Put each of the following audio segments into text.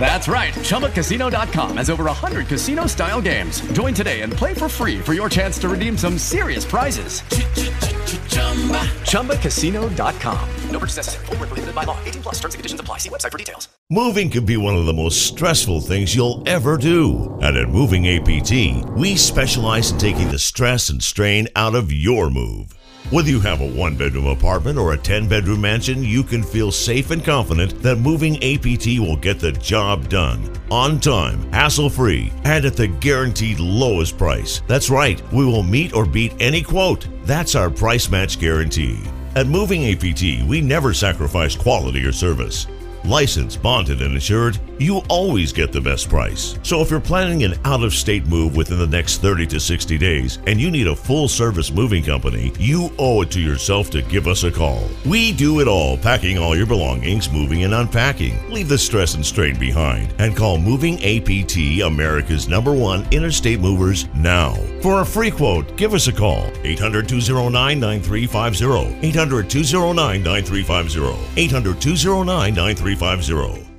That's right. ChumbaCasino.com has over 100 casino style games. Join today and play for free for your chance to redeem some serious prizes. ChumbaCasino.com. No purchase necessary. Full prohibited by law. 18 plus terms and conditions apply. See website for details. Moving can be one of the most stressful things you'll ever do. And at Moving APT, we specialize in taking the stress and strain out of your move. Whether you have a one bedroom apartment or a 10 bedroom mansion, you can feel safe and confident that moving APT will get the job done on time, hassle free, and at the guaranteed lowest price. That's right, we will meet or beat any quote. That's our price match guarantee. At Moving APT, we never sacrifice quality or service. Licensed, bonded, and insured, you always get the best price. So if you're planning an out of state move within the next 30 to 60 days and you need a full service moving company, you owe it to yourself to give us a call. We do it all, packing all your belongings, moving and unpacking. Leave the stress and strain behind and call Moving APT, America's number one interstate movers, now. For a free quote, give us a call 800 209 9350. 800 209 9350. 800 209 9350. 350.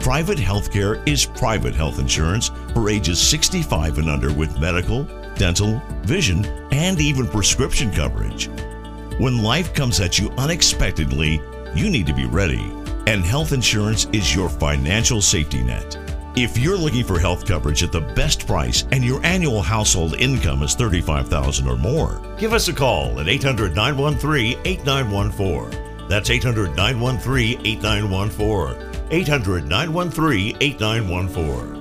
Private healthcare is private health insurance for ages 65 and under with medical, dental, vision, and even prescription coverage. When life comes at you unexpectedly, you need to be ready, and health insurance is your financial safety net. If you're looking for health coverage at the best price and your annual household income is 35,000 or more, give us a call at 800 913 8914. That's 800 913 8914. 800 913 8914.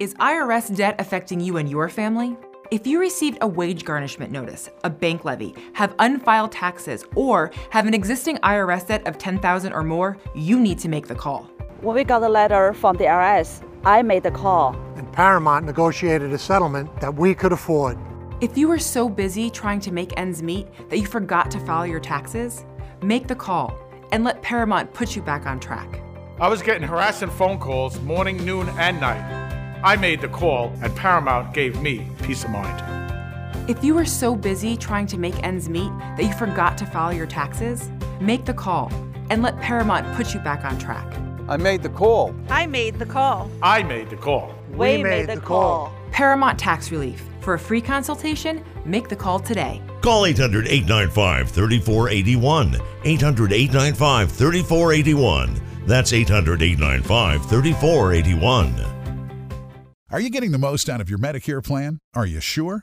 Is IRS debt affecting you and your family? If you received a wage garnishment notice, a bank levy, have unfiled taxes, or have an existing IRS debt of 10000 or more, you need to make the call. When we got the letter from the IRS, I made the call. And Paramount negotiated a settlement that we could afford. If you were so busy trying to make ends meet that you forgot to file your taxes, make the call and let Paramount put you back on track. I was getting harassing phone calls morning, noon, and night. I made the call, and Paramount gave me peace of mind. If you were so busy trying to make ends meet that you forgot to file your taxes, make the call and let Paramount put you back on track. I made the call. I made the call. I made the call. We, we made, made, the, call. call. Paramount Tax Relief. For a free consultation, make the call today. Call 800 895 3481. 800 895 3481. That's 800 895 3481. Are you getting the most out of your Medicare plan? Are you sure?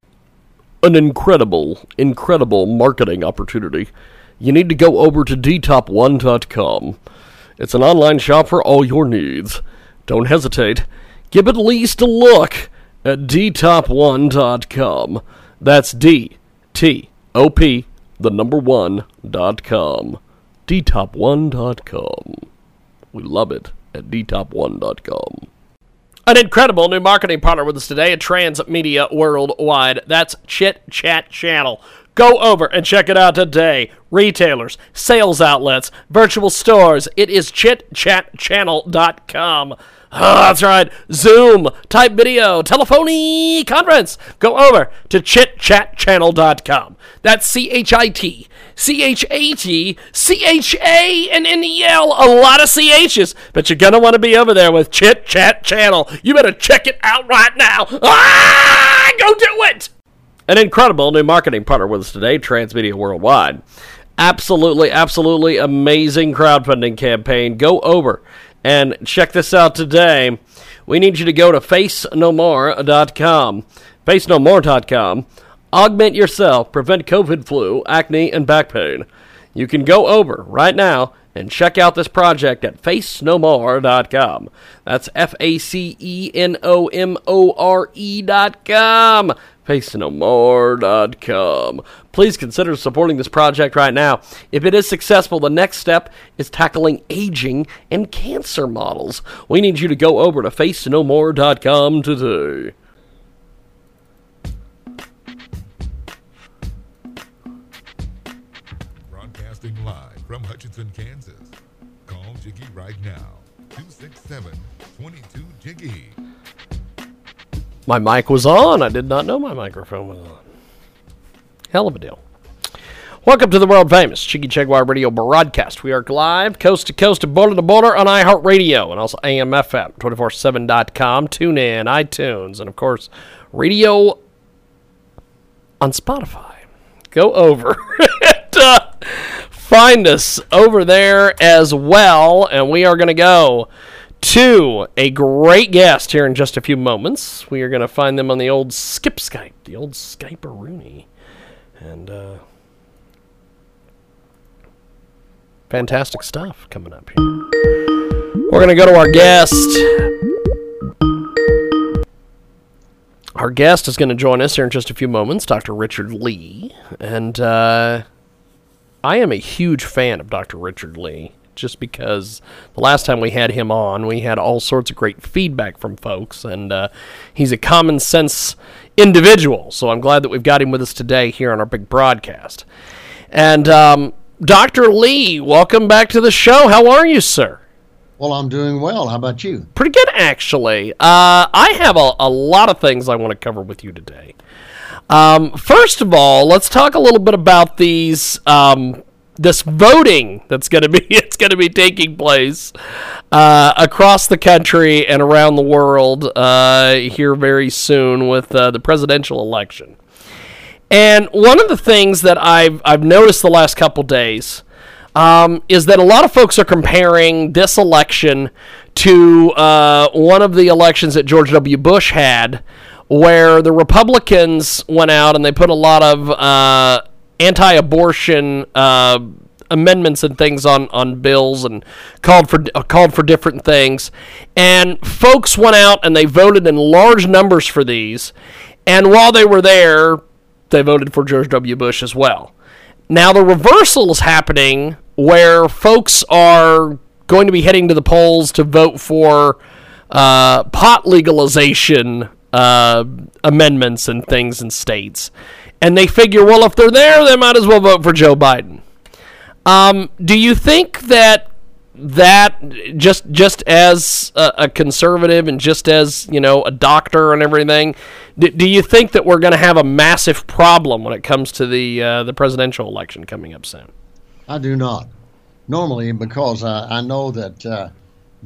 an incredible, incredible marketing opportunity, you need to go over to dtop1.com. It's an online shop for all your needs. Don't hesitate. Give at least a look at dtop1.com. That's D T O P, the number one dot com. dtop1.com. We love it at dtop1.com. An incredible new marketing partner with us today at Transmedia Worldwide. That's Chit Chat Channel. Go over and check it out today. Retailers, sales outlets, virtual stores. It is chitchatchannel.com. Oh, that's right. Zoom, type video, telephony conference. Go over to chitchatchannel.com. That's C H I T C H A T C H A and N E L. A lot of CHs, but you're going to want to be over there with Chit Chat Channel. You better check it out right now. Ah, go do it. An incredible new marketing partner with us today, Transmedia Worldwide. Absolutely, absolutely amazing crowdfunding campaign. Go over and check this out today. We need you to go to facenomore.com. Facenomore.com. Augment yourself, prevent COVID flu, acne, and back pain. You can go over right now and check out this project at facenomore.com. That's F A C E N O M O R E.com. FaceNoMore.com. Please consider supporting this project right now. If it is successful, the next step is tackling aging and cancer models. We need you to go over to FaceNoMore.com today. Broadcasting live from Hutchinson, Kansas. Right now. 267 22 Jiggy. My mic was on. I did not know my microphone was on. Hell of a deal. Welcome to the world famous Jiggy Jaguar Radio broadcast. We are live, coast to coast, and border to border on iHeartRadio and also AMFM, 247.com, TuneIn, iTunes, and of course, radio on Spotify. Go over and uh, find us over there as well, and we are going to go to a great guest here in just a few moments. We are going to find them on the old Skip Skype, the old Skype Rooney. And uh, fantastic stuff coming up here. We're going to go to our guest. Our guest is going to join us here in just a few moments, Dr. Richard Lee. And uh, I am a huge fan of Dr. Richard Lee just because the last time we had him on, we had all sorts of great feedback from folks, and uh, he's a common sense individual. So I'm glad that we've got him with us today here on our big broadcast. And um, Dr. Lee, welcome back to the show. How are you, sir? Well, I'm doing well. How about you? Pretty good, actually. Uh, I have a, a lot of things I want to cover with you today. Um, first of all, let's talk a little bit about these um, this voting that's going to be it's going to be taking place uh, across the country and around the world uh, here very soon with uh, the presidential election. And one of the things that I've I've noticed the last couple days um, is that a lot of folks are comparing this election to uh, one of the elections that George W. Bush had, where the Republicans went out and they put a lot of uh, anti-abortion uh, amendments and things on, on bills and called for uh, called for different things. And folks went out and they voted in large numbers for these. And while they were there, they voted for George W. Bush as well. Now the reversal is happening where folks are going to be heading to the polls to vote for uh, pot legalization uh, amendments and things in states. And they figure, well, if they're there, they might as well vote for Joe Biden. Um, do you think that that just just as a, a, conservative and just as you know a doctor and everything, do, do you think that we're going to have a massive problem when it comes to the uh, the presidential election coming up soon? I do not. Normally, because uh, I know that uh,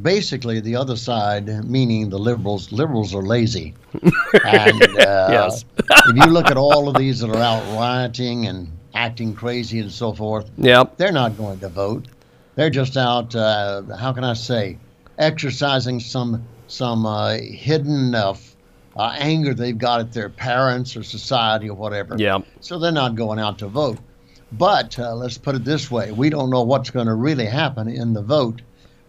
basically the other side, meaning the liberals, liberals are lazy. and uh, yes. if you look at all of these that are out rioting and acting crazy and so forth, yep. they're not going to vote. They're just out. Uh, how can I say, exercising some some uh, hidden uh, uh, anger they've got at their parents or society or whatever. Yeah. So they're not going out to vote. But uh, let's put it this way: we don't know what's going to really happen in the vote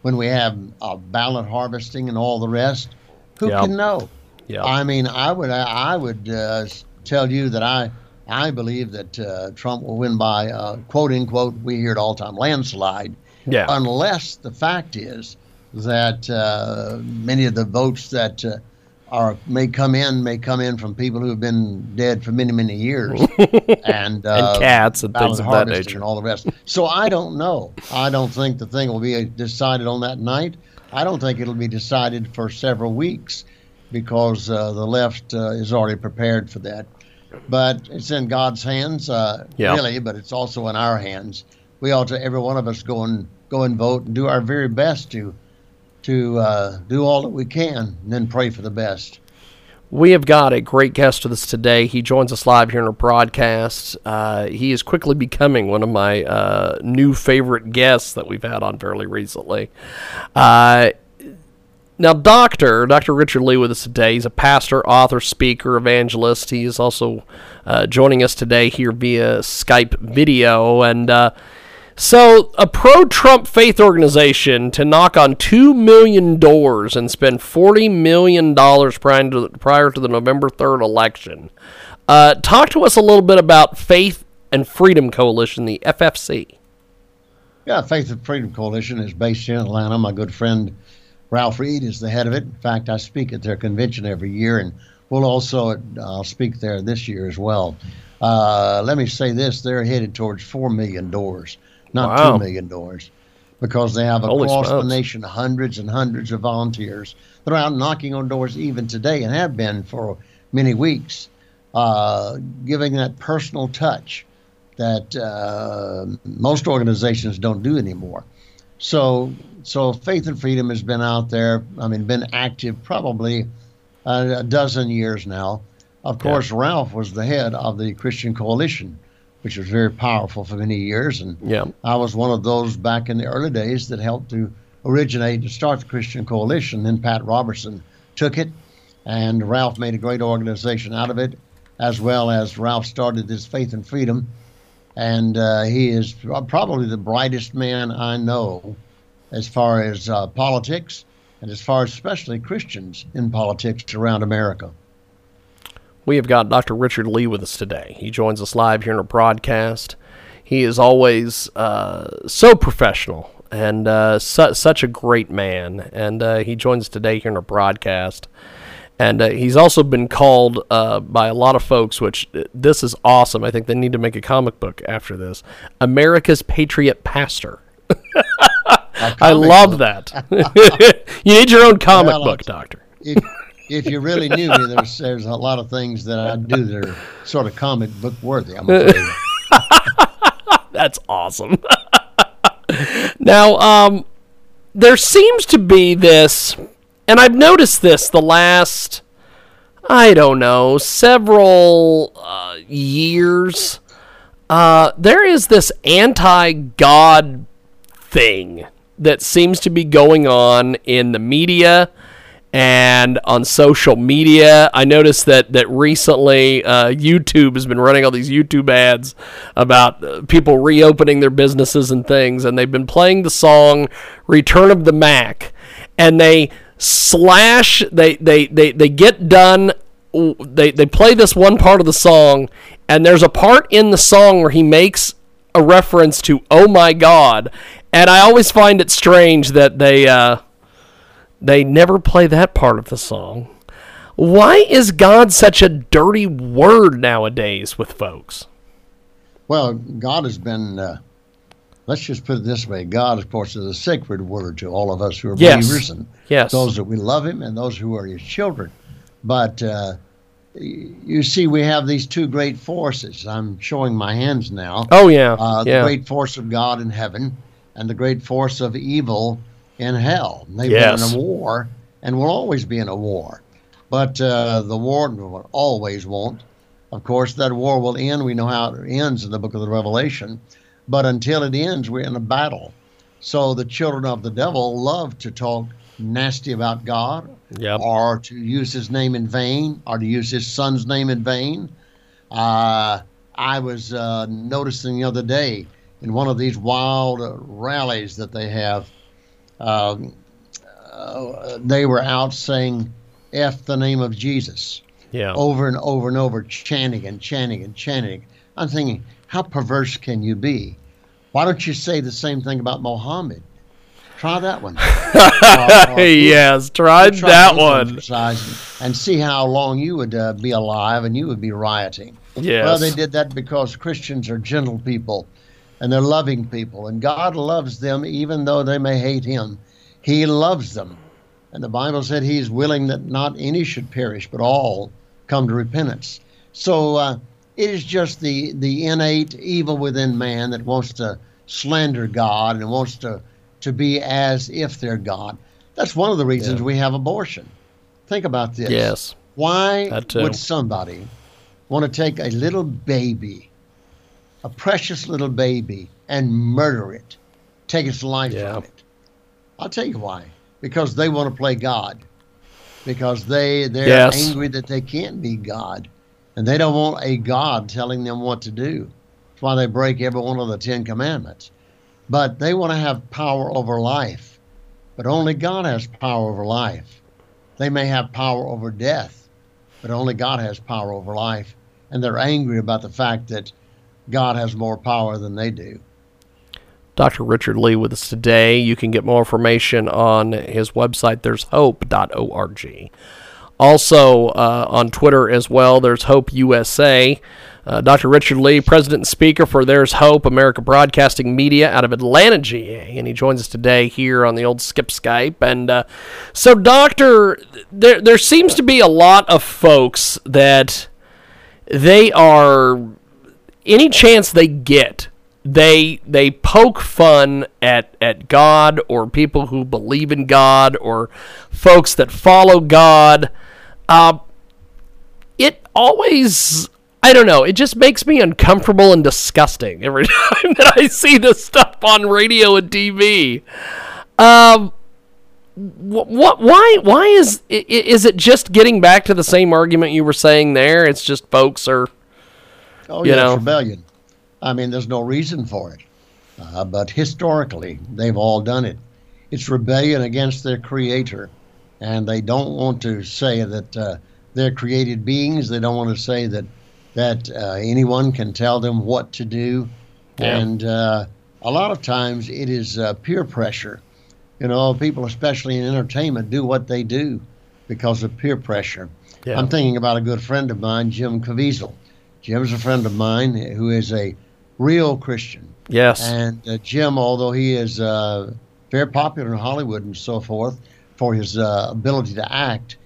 when we have uh, ballot harvesting and all the rest. Who Yep. can know? Yep. I mean, I would I would uh, tell you that I I believe that uh, Trump will win by uh, quote unquote we hear it all time landslide. Yeah. Unless the fact is that uh, many of the votes that uh, are may come in may come in from people who have been dead for many many years and uh, cats and things of that nature. and all the rest. So I don't know. I don't think the thing will be decided on that night. I don't think it'll be decided for several weeks because uh, the left uh, is already prepared for that. But it's in God's hands, uh, Yeah. really. But it's also in our hands. We ought to, every one of us, go and go and vote and do our very best to to uh, do all that we can, and then pray for the best. We have got a great guest with us today. He joins us live here in our broadcast. Uh, he is quickly becoming one of my uh, new favorite guests that we've had on fairly recently. Uh, now, Doctor Doctor Richard Lee with us today. He's a pastor, author, speaker, evangelist. He is also uh, joining us today here via Skype video. And uh, so, a pro-Trump faith organization to knock on two million doors and spend forty million dollars prior to prior to the November third election. Uh, talk to us a little bit about Faith and Freedom Coalition, the FFC. Yeah, Faith and Freedom Coalition is based in Atlanta. My good friend Ralph Reed is the head of it. In fact, I speak at their convention every year, and we'll also uh, speak there this year as well. Uh, let me say this: they're headed towards four million doors, not Wow. two million doors, because they have Holy across the nation hundreds and hundreds of volunteers that are out knocking on doors even today and have been for many weeks, uh, giving that personal touch that uh, most organizations don't do anymore. So, so Faith and Freedom has been out there. I mean, been active probably a dozen years now. Of course, Ralph was the head of the Christian Coalition, which was very powerful for many years, and Yeah. I was one of those back in the early days that helped to originate and start the Christian Coalition. Then Pat Robertson took it, and Ralph made a great organization out of it, as well as Ralph started this Faith and Freedom. And uh, he is probably the brightest man I know as far as uh, politics and as far as especially Christians in politics around America. We have got Dr. Richard Lee with us today. He joins us live here in our broadcast. He is always uh, so professional and uh, su- such a great man. And uh, he joins us today here in our broadcast. And uh, he's also been called uh, by a lot of folks, which uh, this is awesome. I think they need to make a comic book after this America's Patriot Pastor. I love that. you need your own comic Well, book, Doctor. If you really knew me, there's there's a lot of things that I do that are sort of comic book worthy. I'm. That's awesome. now, um, there seems to be this, and I've noticed this the last, I don't know, several uh, years. Uh, there is this anti God thing that seems to be going on in the media and on social media. I noticed that that recently uh, YouTube has been running all these YouTube ads about uh, people reopening their businesses and things, and they've been playing the song "Return of the Mac," and they slash they they they they get done. They they play this one part of the song, and there's a part in the song where he makes a reference to "Oh my God," and I always find it strange that they uh, they never play that part of the song. Why is God such a dirty word nowadays with folks? Well, God has been. Uh, let's just put it this way: God, of course, is a sacred word to all of us who are Yes. believers and Yes. those that we love Him and those who are His children. But uh, you see, we have these two great forces. I'm showing my hands now. Oh, yeah. uh, the Yeah. great force of God in heaven and the great force of evil in hell. They've Yes. been in a war and will always be in a war. But uh, the war will always won't. Of course, that war will end. We know how it ends in the book of the Revelation. But until it ends, we're in a battle. So the children of the devil love to talk nasty about God Yep. or to use his name in vain or to use his son's name in vain. Uh, I was uh, noticing the other day in one of these wild uh, rallies that they have, um, uh, they were out saying, F the name of Jesus Yeah. over and over and over, chanting and chanting and chanting. I'm thinking, how perverse can you be? Why don't you say the same thing about Mohammed? Try that one. Or- or- yes, tried try that one. and see how long you would uh, be alive and you would be rioting. Yes. Well, they did that because Christians are gentle people and they're loving people, and God loves them even though they may hate Him. He loves them. And the Bible said He's willing that not any should perish, but all come to repentance. So uh, it is just the, the innate evil within man that wants to slander God and wants to, to be as if they're God. That's one of the reasons we have abortion. Think about this. Yes. Why would somebody want to take a little baby, a precious little baby, and murder it, take its life from it? I'll tell you why. Because they want to play God. Because they they're Yes. angry that they can't be God, and they don't want a God telling them what to do. That's why they break every one of the Ten Commandments. But they want to have power over life. But only God has power over life. They may have power over death, but only God has power over life. And they're angry about the fact that God has more power than they do. Dr. Richard Lee with us today. You can get more information on his website. There's hope.org. Also uh, on Twitter as well, there's Hope USA. Uh, Dr. Richard Lee, President and Speaker for There's Hope, America Broadcasting Media out of Atlanta, GA. And he joins us today here on the old Skip Skype. And uh, so, Doctor, there, there seems to be a lot of folks that they are any chance they get they they poke fun at at God or people who believe in God or folks that follow God. Uh, it always I don't know it just makes me uncomfortable and disgusting every time that I see this stuff on radio and TV um wh- what why why is is it just getting back to the same argument you were saying there? It's just folks are Oh, You yeah, know. rebellion. I mean, there's no reason for it. Uh, but historically, they've all done it. It's rebellion against their creator. And they don't want to say that uh, they're created beings. They don't want to say that, that uh, anyone can tell them what to do. Yeah. And uh, a lot of times it is uh, peer pressure. You know, people, especially in entertainment, do what they do because of peer pressure. Yeah. I'm thinking about a good friend of mine, Jim Caviezel. Jim's a friend of mine who is a real Christian. Yes. And uh, Jim, although he is uh, very popular in Hollywood and so forth for his uh, ability to act,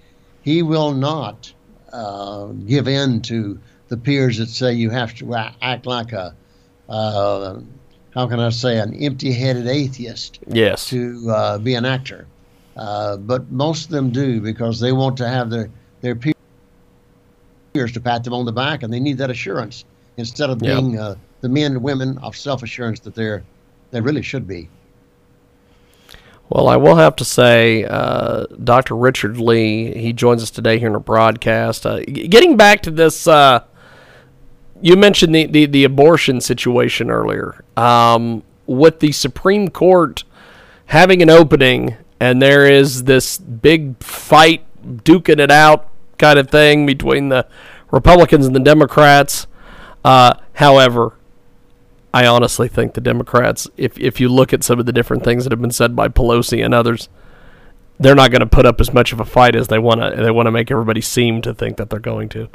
he will not uh, give in to the peers that say you have to act like a, uh, how can I say, an empty headed atheist Yes. to uh, be an actor. Uh, but most of them do because they want to have their, their peers to pat them on the back, and they need that assurance instead of Yeah. being uh, the men and women of self assurance that they're they really should be. Well, I will have to say, uh, Dr. Richard Lee, he joins us today here in our broadcast. Uh, getting back to this, uh, you mentioned the, the, the abortion situation earlier. Um, with the Supreme Court having an opening, and there is this big fight, duking it out kind of thing between the Republicans and the Democrats. Uh, however, I honestly think the Democrats, if if you look at some of the different things that have been said by Pelosi and others, they're not going to put up as much of a fight as they want to. They want to make everybody seem to think that they're going to.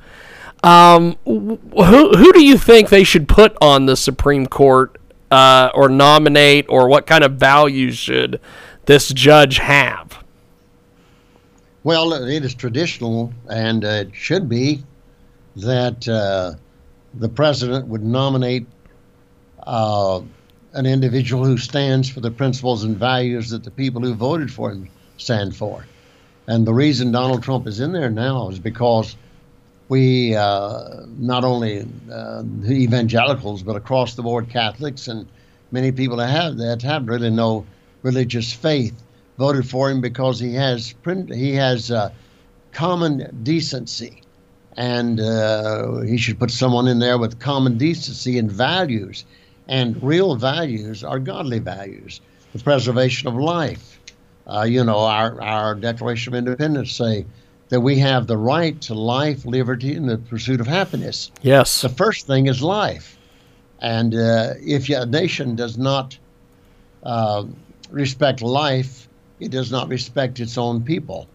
Um, who who do you think they should put on the Supreme Court, uh, or nominate, or what kind of values should this judge have? Well, it is traditional, and it should be that uh, the president would nominate uh, an individual who stands for the principles and values that the people who voted for him stand for. And the reason Donald Trump is in there now is because we, uh, not only uh, evangelicals, but across the board Catholics and many people that have that have really no religious faith voted for him because he has print, he has uh, common decency, and uh, he should put someone in there with common decency and values, and real values are godly values, the preservation of life. Uh, you know, our our Declaration of Independence say that we have the right to life, liberty, and the pursuit of happiness. Yes. The first thing is life, and uh, if a nation does not uh, respect life, it does not respect its own people.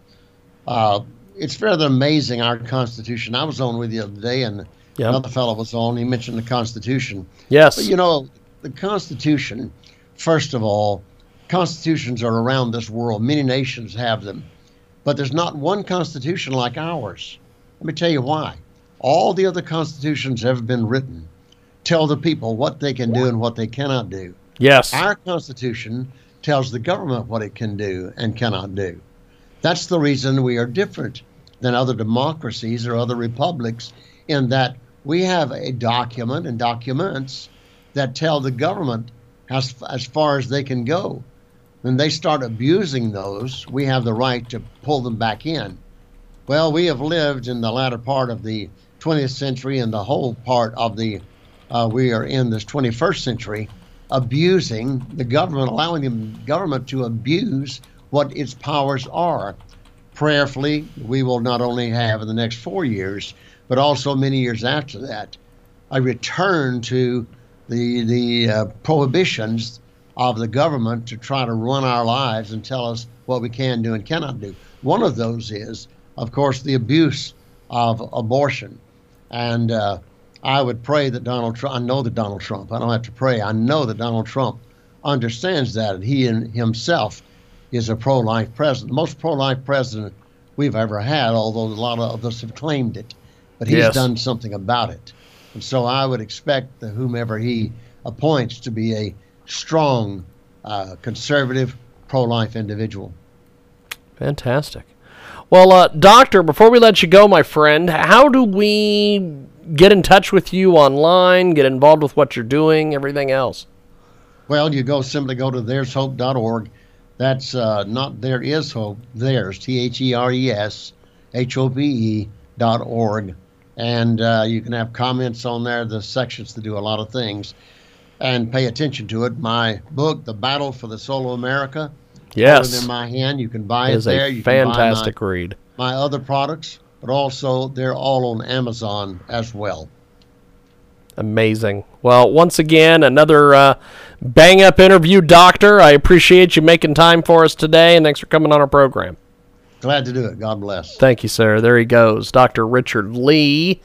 Uh, it's rather amazing, our Constitution. I was on with you the other day, and Yep. another fellow was on. He mentioned the Constitution. Yes. But, you know, the Constitution, first of all, constitutions are around this world. Many nations have them. But there's not one constitution like ours. Let me tell you why. All the other constitutions have been written tell the people what they can do and what they cannot do. Yes. Our Constitution tells the government what it can do and cannot do. That's the reason we are different than other democracies or other republics in that we have a document and documents that tell the government as, as far as they can go. When they start abusing those, we have the right to pull them back in. Well, we have lived in the latter part of the 20th century and the whole part of the, uh, we are in this 21st century, abusing the government, allowing the government to abuse what its powers are. Prayerfully, we will not only have in the next four years, but also many years after that, a return to the the uh, prohibitions of the government to try to run our lives and tell us what we can do and cannot do. One of those is, of course, the abuse of abortion, and uh, I would pray that Donald Trump. I know that Donald Trump. I don't have to pray. I know that Donald Trump understands that and he in himself is a pro-life president, the most pro-life president we've ever had. Although a lot of us have claimed it, but he's Yes. done something about it. And so I would expect that whomever he appoints to be a strong, uh, conservative, pro-life individual. Fantastic. Well, uh, Doctor, before we let you go, my friend, how do we get in touch with you online, get involved with what you're doing, everything else? Well, you go simply go to there'shope.org. That's uh, not there is hope. There's T H E R E S H O P E dot org, and uh, you can have comments on there. The sections to do a lot of things, and pay attention to it. My book, The Battle for the Soul of America. Yes. in my hand. You can buy It it is there. a You can buy my- fantastic read. my other products, but also they're all on Amazon as well. Amazing. Well, once again, another uh, bang up interview, Doctor. I appreciate you making time for us today, and thanks for coming on our program. Glad to do it. God bless. Thank you, sir. There he goes, Dr. Richard Lee.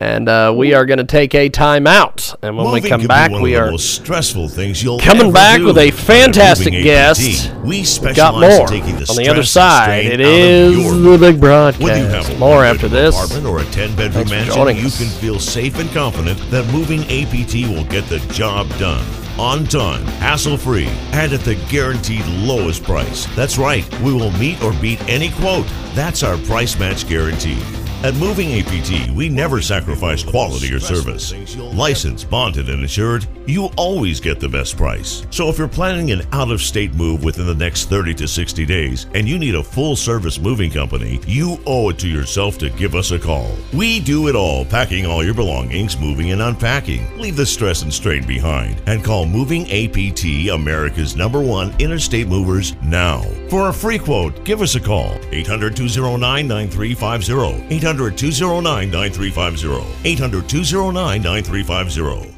And uh, we are going to take a time out. And when Moving we come back, we are stressful things you'll coming back do. with a fantastic guest. We got more the on the other side. It is It out of is your the big broadcast. have a More after this. apartment or a 10-bedroom mansion, you us. can feel safe and confident that moving APT will get the job done. On time, hassle-free, and at the guaranteed lowest price. That's right, we will meet or beat any quote. That's our price match guarantee. At Moving APT, we never sacrifice quality or service. Licensed, bonded, and insured, you always get the best price. So if you're planning an out of state move within the next 30 to 60 days and you need a full service moving company, you owe it to yourself to give us a call. We do it all, packing all your belongings, moving and unpacking. Leave the stress and strain behind and call Moving APT, America's number one interstate movers, now. For a free quote, give us a call 800 209 9350. 800 800 209 9350. 800 209 9350.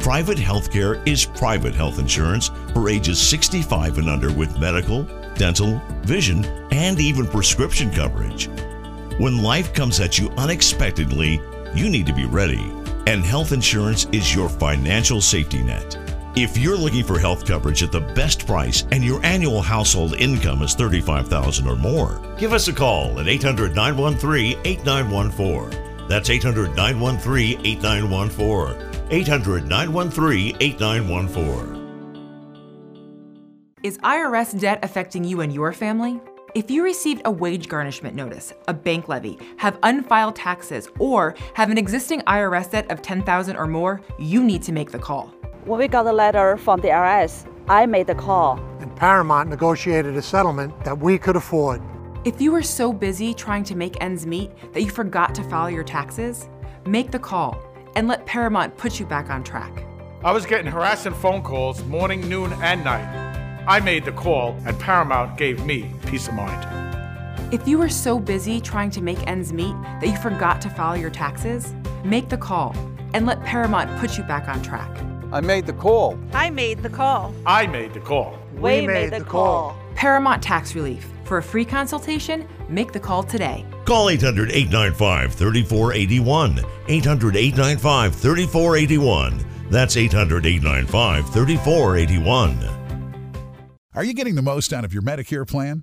Private healthcare is private health insurance for ages 65 and under with medical, dental, vision, and even prescription coverage. When life comes at you unexpectedly, you need to be ready, and health insurance is your financial safety net. If you're looking for health coverage at the best price and your annual household income is 35,000 or more, give us a call at 800 913 8914. That's 800 913 8914. 800 913 8914. Is IRS debt affecting you and your family? If you received a wage garnishment notice, a bank levy, have unfiled taxes, or have an existing IRS debt of 10000 or more, you need to make the call. When we got the letter from the IRS, I made the call. And Paramount negotiated a settlement that we could afford. If you were so busy trying to make ends meet that you forgot to file your taxes, make the call and let Paramount put you back on track. I was getting harassing phone calls morning, noon, and night. I made the call, and Paramount gave me peace of mind. If you were so busy trying to make ends meet that you forgot to file your taxes, make the call and let Paramount put you back on track. I made the call. I made the call. I made the call. We, we made, made, the call. call. Paramount Tax Relief. For a free consultation, make the call today. Call 800 895 3481. 800 895 3481. That's 800 895 3481. Are you getting the most out of your Medicare plan?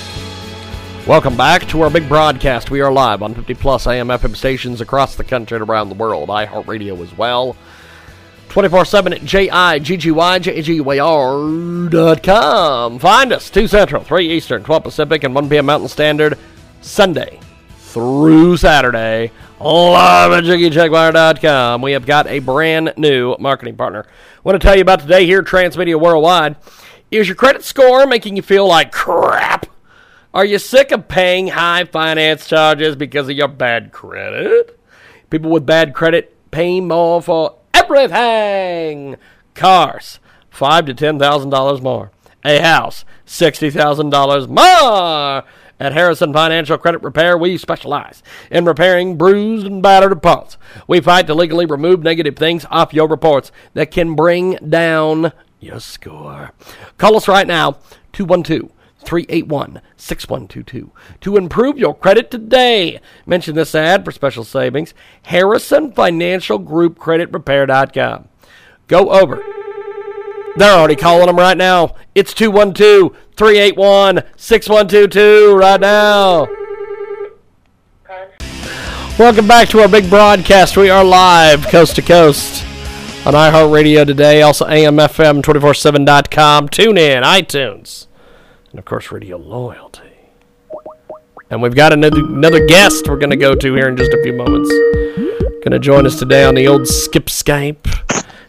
Welcome back to our big broadcast. We are live on 50 plus AM FM stations across the country and around the world. iHeartRadio as well. 24 7 at JiggyJaguar.com. Find us 2 Central, 3 Eastern, 12 Pacific, and 1 p.m. Mountain Standard Sunday through Saturday. Live at JiggyJaguar.com. We have got a brand new marketing partner. I want to tell you about today here, Transmedia Worldwide. Is your credit score making you feel like crap? Are you sick of paying high finance charges because of your bad credit? People with bad credit pay more for everything. Cars, five to ten thousand dollars more. A house, sixty thousand dollars more. At Harrison Financial Credit Repair, we specialize in repairing bruised and battered reports. We fight to legally remove negative things off your reports that can bring down your score. Call us right now, 212 381 6122. To improve your credit today, mention this ad for special savings. Harrison Financial Group Credit Repair.com. Go over. They're already calling them right now. It's 212 381 6122 right now. Welcome back to our big broadcast. We are live coast to coast on iHeartRadio today, also AMFM247.com, tune in, iTunes, and of course, Radio Loyalty. And we've got another, another guest we're going to go to here in just a few moments. Going to join us today on the old Skip Skype.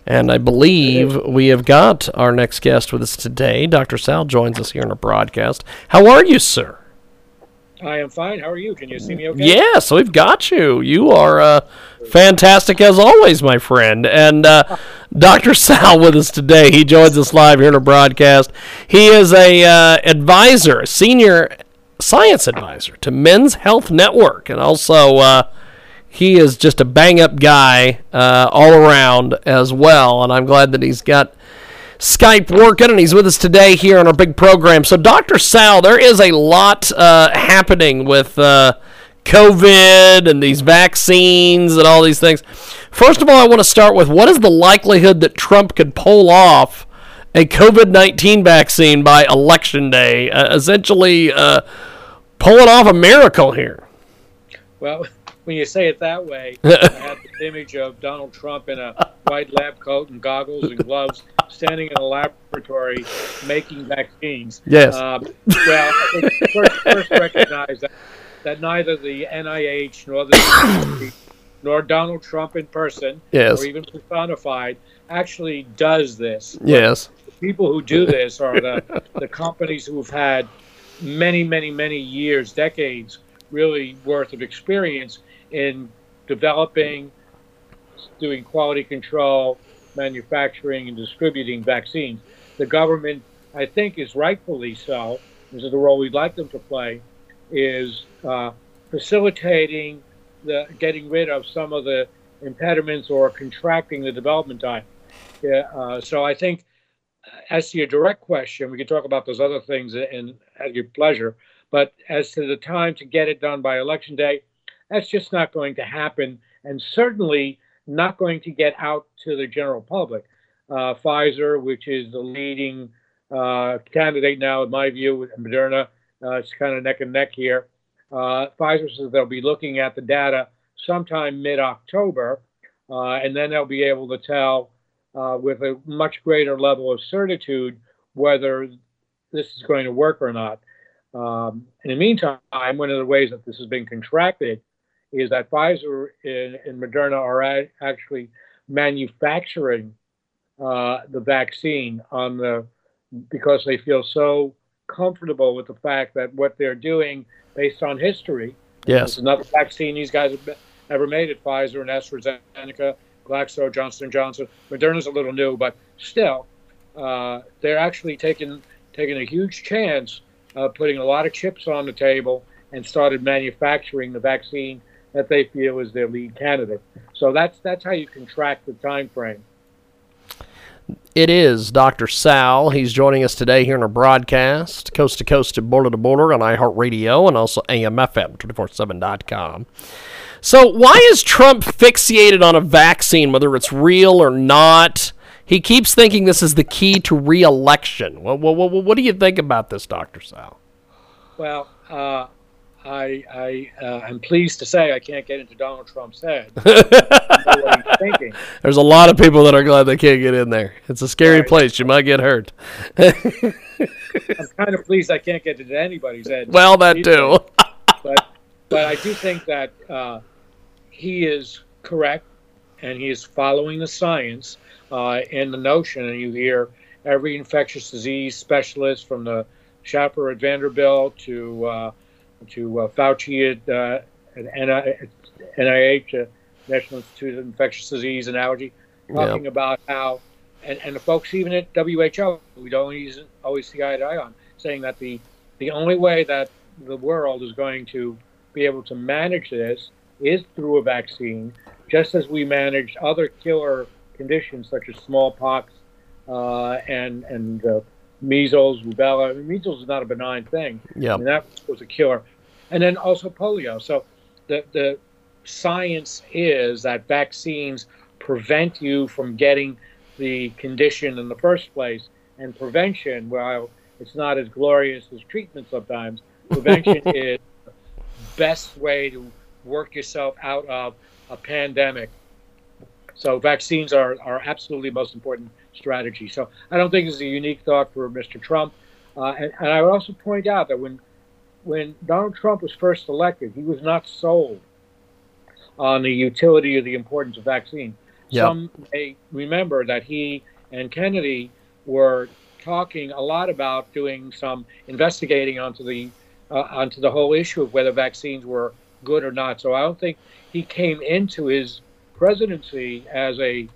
And I believe we have got our next guest with us today. Dr. Sal joins us here in our broadcast. How are you, sir? I am fine. How are you? Can you see me okay? Yes, we've got you. You are uh, fantastic as always, my friend. And uh, Dr. Sal with us today. He joins us live here in our broadcast. He is a uh, advisor, a senior science advisor to Men's Health Network, and also uh, he is just a bang up guy uh, all around as well. And I'm glad that he's got Skype working, and he's with us today here on our big program. So, Dr. Sal, there is a lot uh, happening with uh, COVID and these vaccines and all these things. First of all, I want to start with what is the likelihood that Trump could pull off a COVID 19 vaccine by election day, uh, essentially uh, pulling off a miracle here? Well, when you say it that way, I have the image of Donald Trump in a white lab coat and goggles and gloves, standing in a laboratory making vaccines. Yes. Um, well, I think first, first recognize that, that neither the NIH nor the nor Donald Trump in person, Yes. or even personified, actually does this. Yes. The people who do this are the, the companies who've had many, many, many years, decades, really worth of experience in developing, doing quality control, manufacturing, and distributing vaccines. The government, I think, is rightfully so. This is the role we'd like them to play, is uh, facilitating the getting rid of some of the impediments or contracting the development time. Yeah, uh, so I think, uh, as to your direct question, we can talk about those other things in, at your pleasure. But as to the time to get it done by election day, that's just not going to happen, and certainly not going to get out to the general public. Uh, Pfizer, which is the leading uh, candidate now, in my view, with Moderna, uh, it's kind of neck and neck here. Uh, Pfizer says they'll be looking at the data sometime mid-October, uh, and then they'll be able to tell uh, with a much greater level of certitude whether this is going to work or not. Um, in the meantime, one of the ways that this has been contracted is that Pfizer and, and Moderna are actually manufacturing uh, the vaccine on the because they feel so comfortable with the fact that what they're doing based on history. Yes. Another vaccine these guys have ever made at Pfizer and AstraZeneca, Glaxo, Johnson Johnson. Moderna's a little new, but still, uh, they're actually taking taking a huge chance, uh, putting a lot of chips on the table, and started manufacturing the vaccine that they feel is their lead candidate. So that's that's how you contract the time frame. It is Dr. Sal. He's joining us today here in our broadcast, coast to coast and border to border on iHeartRadio and also AMFM247.com. So, why is Trump fixated on a vaccine, whether it's real or not? He keeps thinking this is the key to re election. What, what, what, what do you think about this, Dr. Sal? Well, uh, I I uh, I'm pleased to say I can't get into Donald Trump's head. I know what he's thinking. There's a lot of people that are glad they can't get in there. It's a scary place. You might get hurt. I'm kind of pleased I can't get into anybody's head. Well, that too. but but I do think that uh, he is correct, and he is following the science uh, in the notion. And you hear every infectious disease specialist from the Schaffner at Vanderbilt to uh, to uh, Fauci at, uh, at NIH, uh, National Institute of Infectious Disease and Allergy, talking about how, and, and the folks even at WHO, we don't always, always see eye to eye on, saying that the, the only way that the world is going to be able to manage this is through a vaccine, just as we managed other killer conditions such as smallpox uh, and and uh, measles, rubella. I mean, measles is not a benign thing. Yeah. I mean, that was a killer, and then also polio. So the the science is that vaccines prevent you from getting the condition in the first place, and prevention, while it's not as glorious as treatment sometimes, prevention is the best way to work yourself out of a pandemic. So vaccines are, are absolutely the most important strategy. So I don't think it's a unique thought for Mr. Trump. Uh, and, and I would also point out that when when Donald Trump was first elected, he was not sold on the utility or the importance of vaccine. Yep. Some may remember that he and Kennedy were talking a lot about doing some investigating onto the uh, onto the whole issue of whether vaccines were good or not. So I don't think he came into his presidency as a,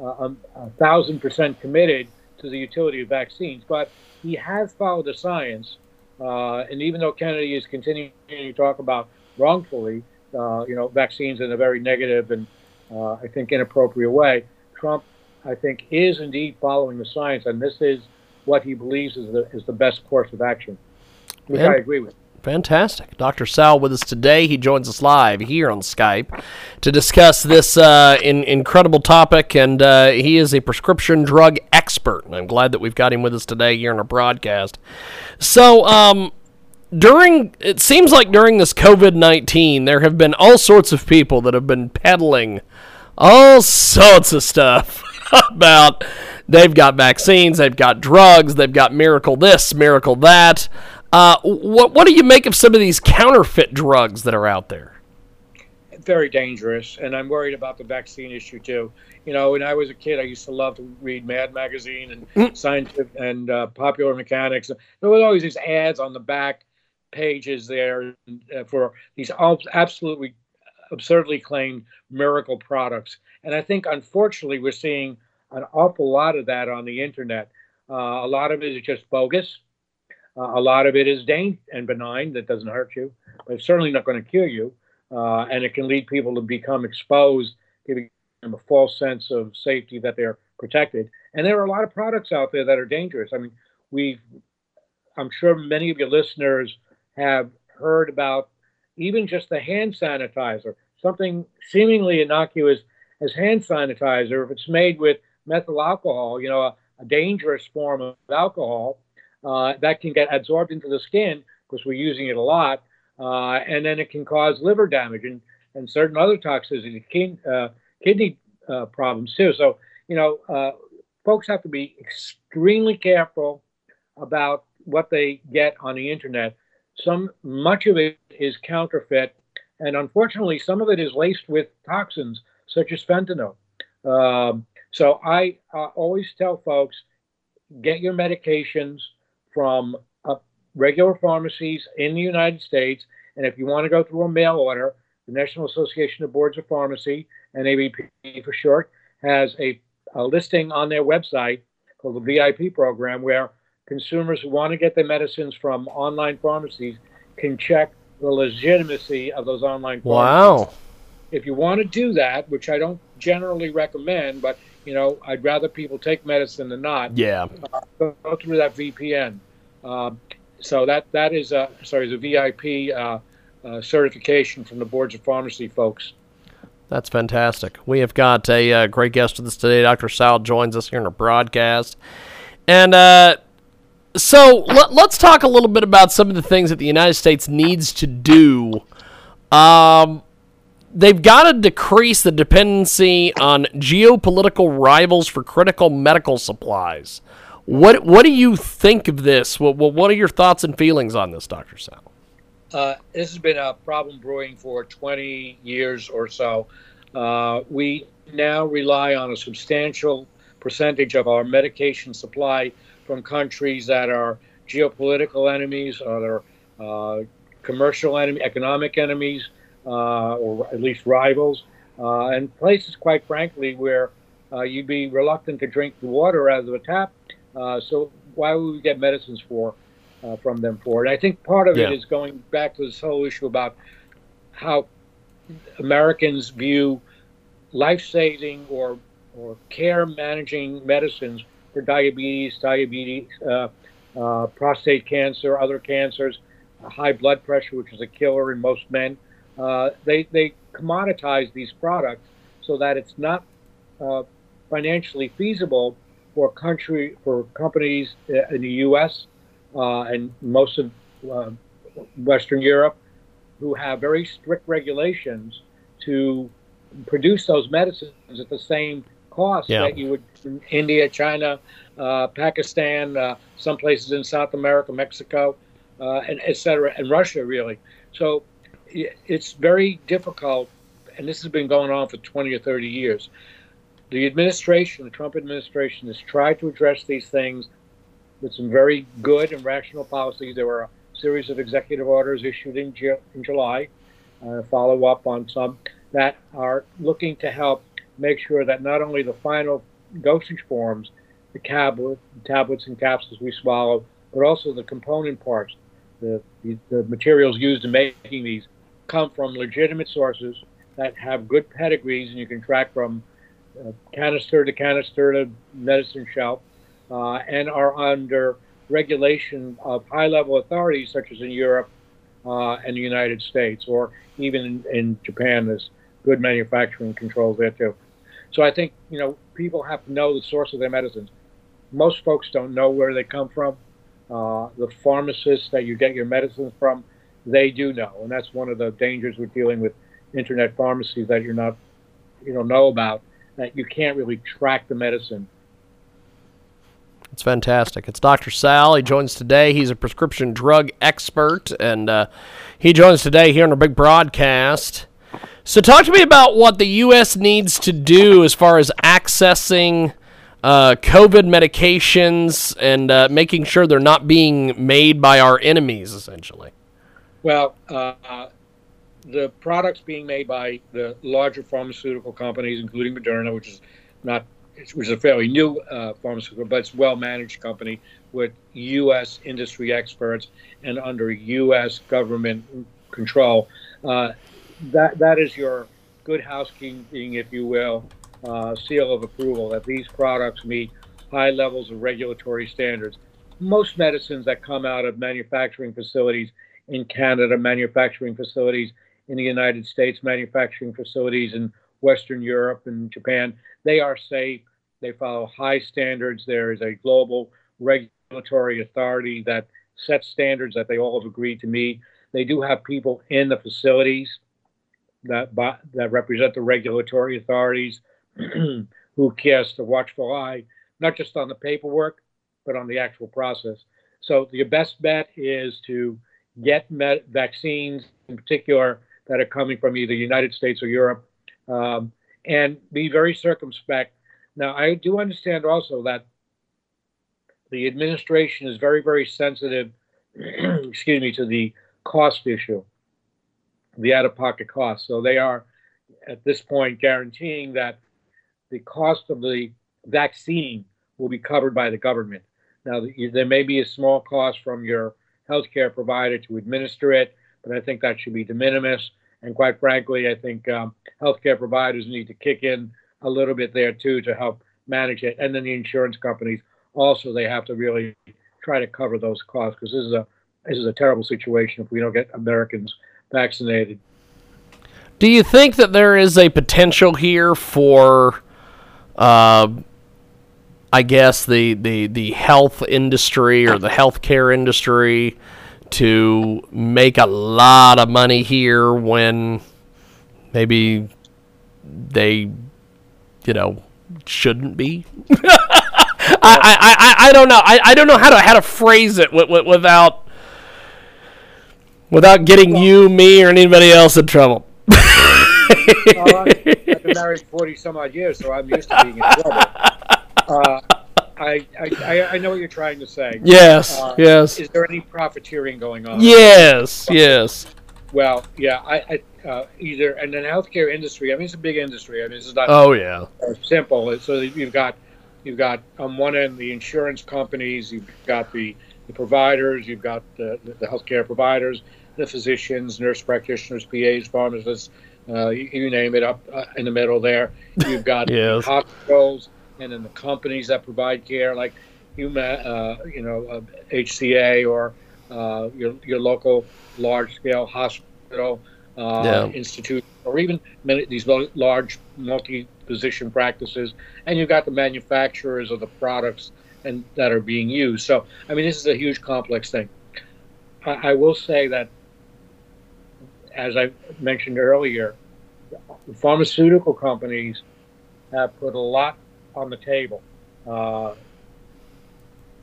uh, a, a thousand percent committed to the utility of vaccines, but he has followed the science. Uh, and even though Kennedy is continuing to talk about wrongfully, uh, you know, vaccines in a very negative and uh, I think inappropriate way, Trump, I think, is indeed following the science, and this is what he believes is the is the best course of action, which Yeah. I agree with. Fantastic. Dr. Sal with us today. He joins us live here on Skype to discuss this uh, in, incredible topic, and uh, he is a prescription drug expert. And I'm glad that we've got him with us today here on our broadcast. So, um, during it seems like during this COVID 19, there have been all sorts of people that have been peddling all sorts of stuff about they've got vaccines, they've got drugs, they've got miracle this, miracle that. Uh, what what do you make of some of these counterfeit drugs that are out there? very dangerous, and I'm worried about the vaccine issue too. You know, when I was a kid, I used to love to read Mad Magazine and Scientific and uh, Popular Mechanics. There was always these ads on the back pages there uh, for these absolutely absurdly claimed miracle products. And I think, unfortunately, we're seeing an awful lot of that on the internet. Uh, a lot of it is just bogus. Uh, a lot of it is dang and benign that doesn't hurt you, but it's certainly not going to cure you. Uh, and it can lead people to become exposed, giving them a false sense of safety that they're protected. And there are a lot of products out there that are dangerous. I mean, we've, I'm sure many of your listeners have heard about even just the hand sanitizer, something seemingly innocuous as hand sanitizer. If it's made with methyl alcohol, you know, a, a dangerous form of alcohol, uh, that can get absorbed into the skin because we're using it a lot, uh, and then it can cause liver damage and, and certain other toxicity, kin, uh, kidney uh, problems too. So, you know, uh, folks have to be extremely careful about what they get on the internet. Some, much of it is counterfeit, and unfortunately, some of it is laced with toxins such as fentanyl. Um, so I uh, always tell folks, get your medications from uh, regular pharmacies in the United States. And if you want to go through a mail order, the National Association of Boards of Pharmacy, NABP for short, has a, a listing on their website called the VIP program where consumers who want to get their medicines from online pharmacies can check the legitimacy of those online pharmacies. Wow. If you want to do that, which I don't generally recommend, but you know, I'd rather people take medicine than not Yeah. uh, go, through that VPN. Um, so that that is a sorry, the VIP uh, uh, certification from the boards of pharmacy folks. That's fantastic. We have got a uh, great guest with us today. Dr. Sal joins us here in our broadcast. And uh, so let, us talk a little bit about some of the things that the United States needs to do. Um, they've got to decrease the dependency on geopolitical rivals for critical medical supplies. What what do you think of this? What what, are your thoughts and feelings on this, Dr. Sal? Uh, this has been a problem brewing for 20 years or so. Uh, we now rely on a substantial percentage of our medication supply from countries that are geopolitical enemies or uh, commercial enemy, economic enemies, or at least rivals, uh, and places, quite frankly, where uh, you'd be reluctant to drink the water out of a tap. Uh, so why would we get medicines for? uh, from them for it. I think part of Yeah. it is going back to this whole issue about how Americans view life-saving or or care managing medicines for diabetes, diabetes, uh, uh, prostate cancer, other cancers, uh, high blood pressure, which is a killer in most men. Uh, they they commoditize these products so that it's not uh, financially feasible for country for companies uh, in the U.S. Uh, and most of uh, Western Europe who have very strict regulations to produce those medicines at the same cost Yeah. that you would in India, China, uh, Pakistan, uh, some places in South America, Mexico, uh, and et cetera, and Russia, really. So it's very difficult, and this has been going on for 20 or 30 years. The administration, the Trump administration, has tried to address these things with some very good and rational policies. There were a series of executive orders issued in, Ju- in July, uh, follow up on some that are looking to help make sure that not only the final dosage forms, the tablet, tablets and capsules we swallow, but also the component parts, the, the, the materials used in making these, come from legitimate sources that have good pedigrees and you can track from uh, canister to canister to medicine shelf uh, and are under regulation of high level authorities such as in Europe uh, and the United States or even in, in Japan there's good manufacturing controls there too. So I think you know people have to know the source of their medicines. Most folks don't know where they come from. Uh, the pharmacists that you get your medicines from, they do know, and that's one of the dangers with dealing with internet pharmacies that you're not, you don't know about. That you can't really track the medicine. It's fantastic. It's Dr. Sal. He joins today. He's a prescription drug expert, and uh, he joins today here on our big broadcast. So, talk to me about what the U.S. needs to do as far as accessing uh, COVID medications and uh, making sure they're not being made by our enemies, essentially. Well, uh, the products being made by the larger pharmaceutical companies, including Moderna, which is not, which is a fairly new uh, pharmaceutical, but it's a well-managed company with U.S. industry experts and under U.S. government control. Uh, that that is your good housekeeping, if you will, uh, seal of approval that these products meet high levels of regulatory standards. Most medicines that come out of manufacturing facilities in Canada, manufacturing facilities in the United States, manufacturing facilities in Western Europe and Japan, they are safe. They follow high standards. There is a global regulatory authority that sets standards that they all have agreed to meet. They do have people in the facilities that that represent the regulatory authorities who cast a watchful eye, not just on the paperwork, but on the actual process. So your best bet is to get med- vaccines, in particular, that are coming from either the United States or Europe, um, and be very circumspect. Now, I do understand also that the administration is very, very sensitive, excuse me, to the cost issue, the out-of-pocket cost. So they are, at this point, guaranteeing that the cost of the vaccine will be covered by the government. Now, there may be a small cost from your healthcare provider to administer it, but I think that should be de minimis. And quite frankly, I think um, healthcare providers need to kick in a little bit there too to help manage it. And then the insurance companies also they have to really try to cover those costs because this is a this is a terrible situation if we don't get Americans vaccinated. Do you think that there is a potential here for, uh, I guess the, the the health industry or the healthcare industry to make a lot of money here when maybe they, you know, shouldn't be? I, I, I, I don't know. I, I don't know how to how to phrase it wi- wi- without without getting you, me, or anybody else in trouble. well, I've been married forty some odd years, so I'm used to being in trouble. Uh, I, I I know what you're trying to say. Yes, Uh, yes. Is there any profiteering going on? Yes, yes. Well, yeah, I, I uh, either and then healthcare industry. I mean, it's a big industry. I mean, this is not. Oh, yeah. uh, simple. So you've got you've got on one end the insurance companies, you've got the the providers, you've got the, the healthcare providers, the physicians, nurse practitioners, PAs, pharmacists, uh, you, you, name it, up uh, in the middle there. You've got yes. hospitals, and then the companies that provide care, like you, uh, you know, HCA or uh, your your local large scale hospital uh, Yeah. institute, or even many, these large multi physician practices, and you've got the manufacturers of the products and that are being used. So, I mean, this is a huge complex thing. I, I will say that, as I mentioned earlier, the pharmaceutical companies have put a lot on the table. Uh,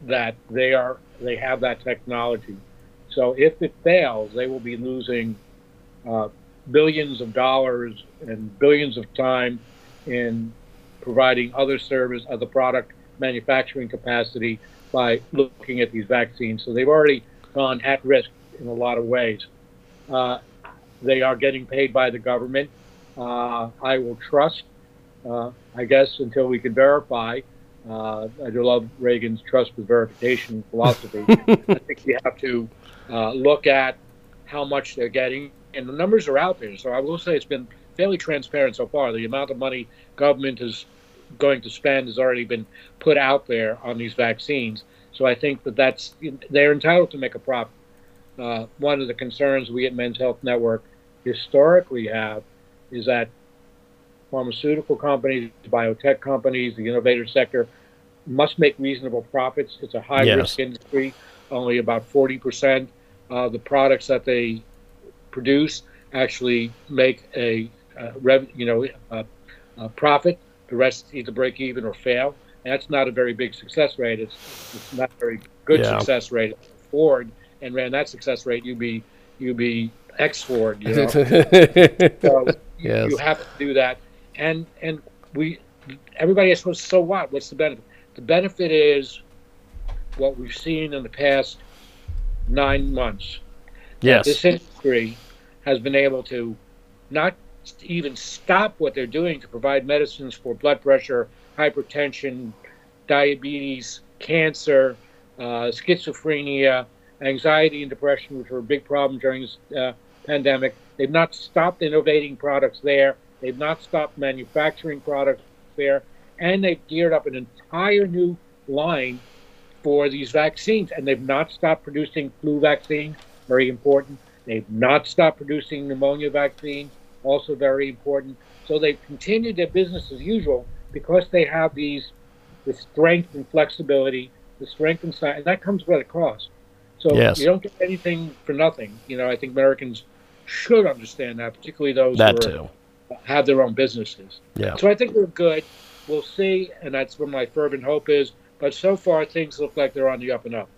that they are they have that technology. So if it fails, they will be losing uh, billions of dollars and billions of time in providing other service, other product manufacturing capacity by looking at these vaccines. So they've already gone at risk in a lot of ways. Uh, they are getting paid by the government. Uh, I will trust, uh, I guess, until we can verify. Uh, I do love Reagan's trust with verification philosophy. I think you have to uh, look at how much they're getting, and the numbers are out there. So I will say it's been fairly transparent so far. The amount of money government is going to spend has already been put out there on these vaccines. So I think that that's they're entitled to make a profit. Uh, one of the concerns we at Men's Health Network historically have is that pharmaceutical companies, biotech companies, the innovator sector must make reasonable profits. It's a high Yes. risk industry. Only about 40% of the products that they produce actually make a, uh rev, you know, a, a profit. The rest either break even or fail. And that's not a very big success rate. It's, it's not a very good Yeah. success rate. Ford and ran that success rate, you'd be you'd be X Ford. You know? so Yes. you have to do that. And and we everybody asks, well, so what? What's the benefit? The benefit is what we've seen in the past nine months. Yes. This industry has been able to not even stop what they're doing to provide medicines for blood pressure, hypertension, diabetes, cancer, uh, schizophrenia, anxiety, and depression, which were a big problem during this uh, pandemic. They've not stopped innovating products there. They've not stopped manufacturing products there. And they've geared up an entire new line for these vaccines. And they've not stopped producing flu vaccines, very important. They've not stopped producing pneumonia vaccine, also very important. So they've continued their business as usual because they have these the strength and flexibility, the strength and science, and that comes with a cost. So Yes. you don't get anything for nothing. You know, I think Americans should understand that, particularly those That who too. Have their own businesses. Yeah. So I think we're good. We'll see, and that's what my fervent hope is. But so far, things look like they're on the up and up.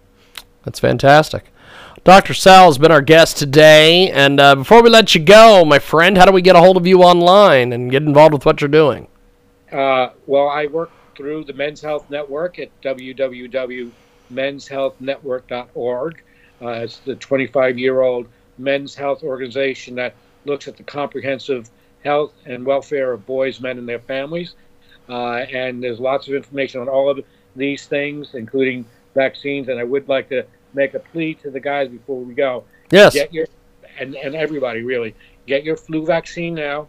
That's fantastic. Dr. Sal has been our guest today. And uh, before we let you go, my friend, how do we get a hold of you online and get involved with what you're doing? Uh, well, I work through the Men's Health Network at www.menshealthnetwork.org. Uh, it's the 25 year old men's health organization that looks at the comprehensive health and welfare of boys, men, and their families. Uh, and there's lots of information on all of these things, including vaccines. And I would like to make a plea to the guys before we go. Yes. Get your and, and everybody really get your flu vaccine now.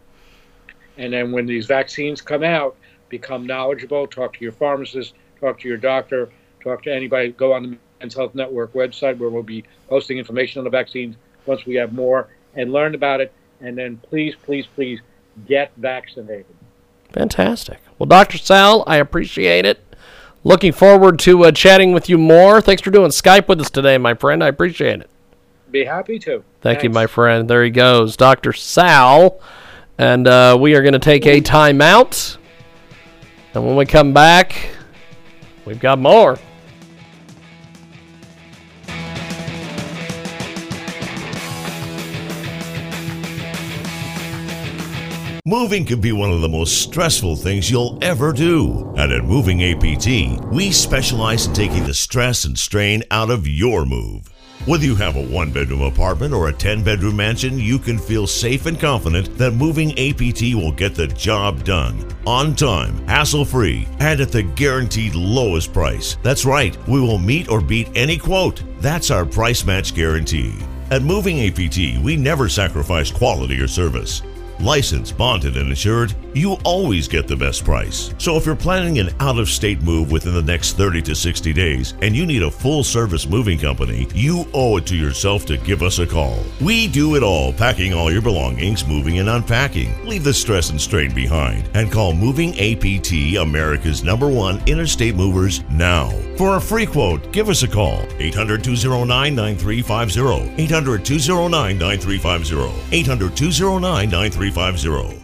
And then when these vaccines come out, become knowledgeable. Talk to your pharmacist, talk to your doctor, talk to anybody. Go on the Men's Health Network website where we'll be posting information on the vaccines once we have more and learn about it. And then please, please, please get vaccinated. Fantastic. Well, Dr. Sal, I appreciate it. Looking forward to uh, chatting with you more. Thanks for doing Skype with us today, my friend. I appreciate it. Be happy to. Thank you, my friend. There he goes, Dr. Sal. And uh, we are going to take a timeout. And when we come back, we've got more. Moving can be one of the most stressful things you'll ever do. And at Moving APT, we specialize in taking the stress and strain out of your move. Whether you have a one bedroom apartment or a 10 bedroom mansion, you can feel safe and confident that moving APT will get the job done on time, hassle free, and at the guaranteed lowest price. That's right, we will meet or beat any quote. That's our price match guarantee. At Moving APT, we never sacrifice quality or service. Licensed, bonded, and insured, you always get the best price. So if you're planning an out of state move within the next 30 to 60 days and you need a full service moving company, you owe it to yourself to give us a call. We do it all, packing all your belongings, moving and unpacking. Leave the stress and strain behind and call Moving APT, America's number one interstate movers, now. For a free quote, give us a call 800 209 9350. 800 209 9350. 800 209 9350. 350.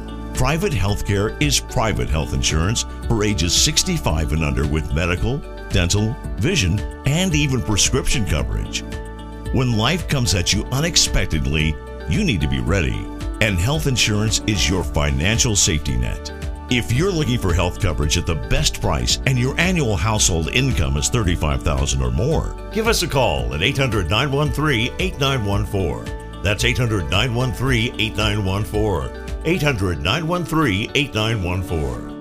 Private healthcare is private health insurance for ages 65 and under with medical, dental, vision, and even prescription coverage. When life comes at you unexpectedly, you need to be ready, and health insurance is your financial safety net. If you're looking for health coverage at the best price and your annual household income is 35000 or more, give us a call at 800 913 8914. That's 800 913 8914. 800 913 8914.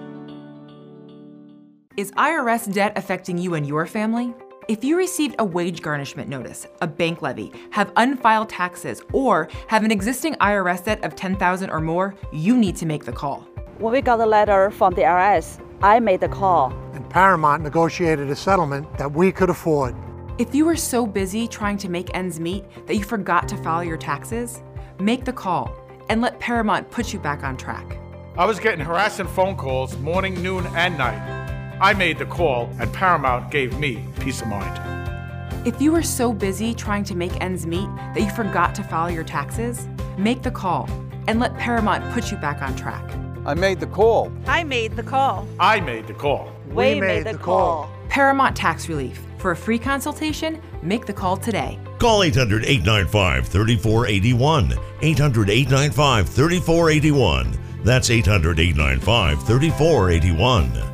Is IRS debt affecting you and your family? If you received a wage garnishment notice, a bank levy, have unfiled taxes, or have an existing IRS debt of 10000 or more, you need to make the call. When we got the letter from the IRS, I made the call. And Paramount negotiated a settlement that we could afford. If you were so busy trying to make ends meet that you forgot to file your taxes, make the call and let Paramount put you back on track. I was getting harassing phone calls morning, noon, and night. I made the call, and Paramount gave me peace of mind. If you were so busy trying to make ends meet that you forgot to file your taxes, make the call and let Paramount put you back on track. I made the call. I made the call. I made the call. We, we made, made, the, the call. call. Paramount Tax Relief. For a free consultation, make the call today. Call 800 895 3481. 800 895 3481. That's 800 895 3481.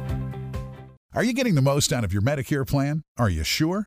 Are you getting the most out of your Medicare plan? Are you sure?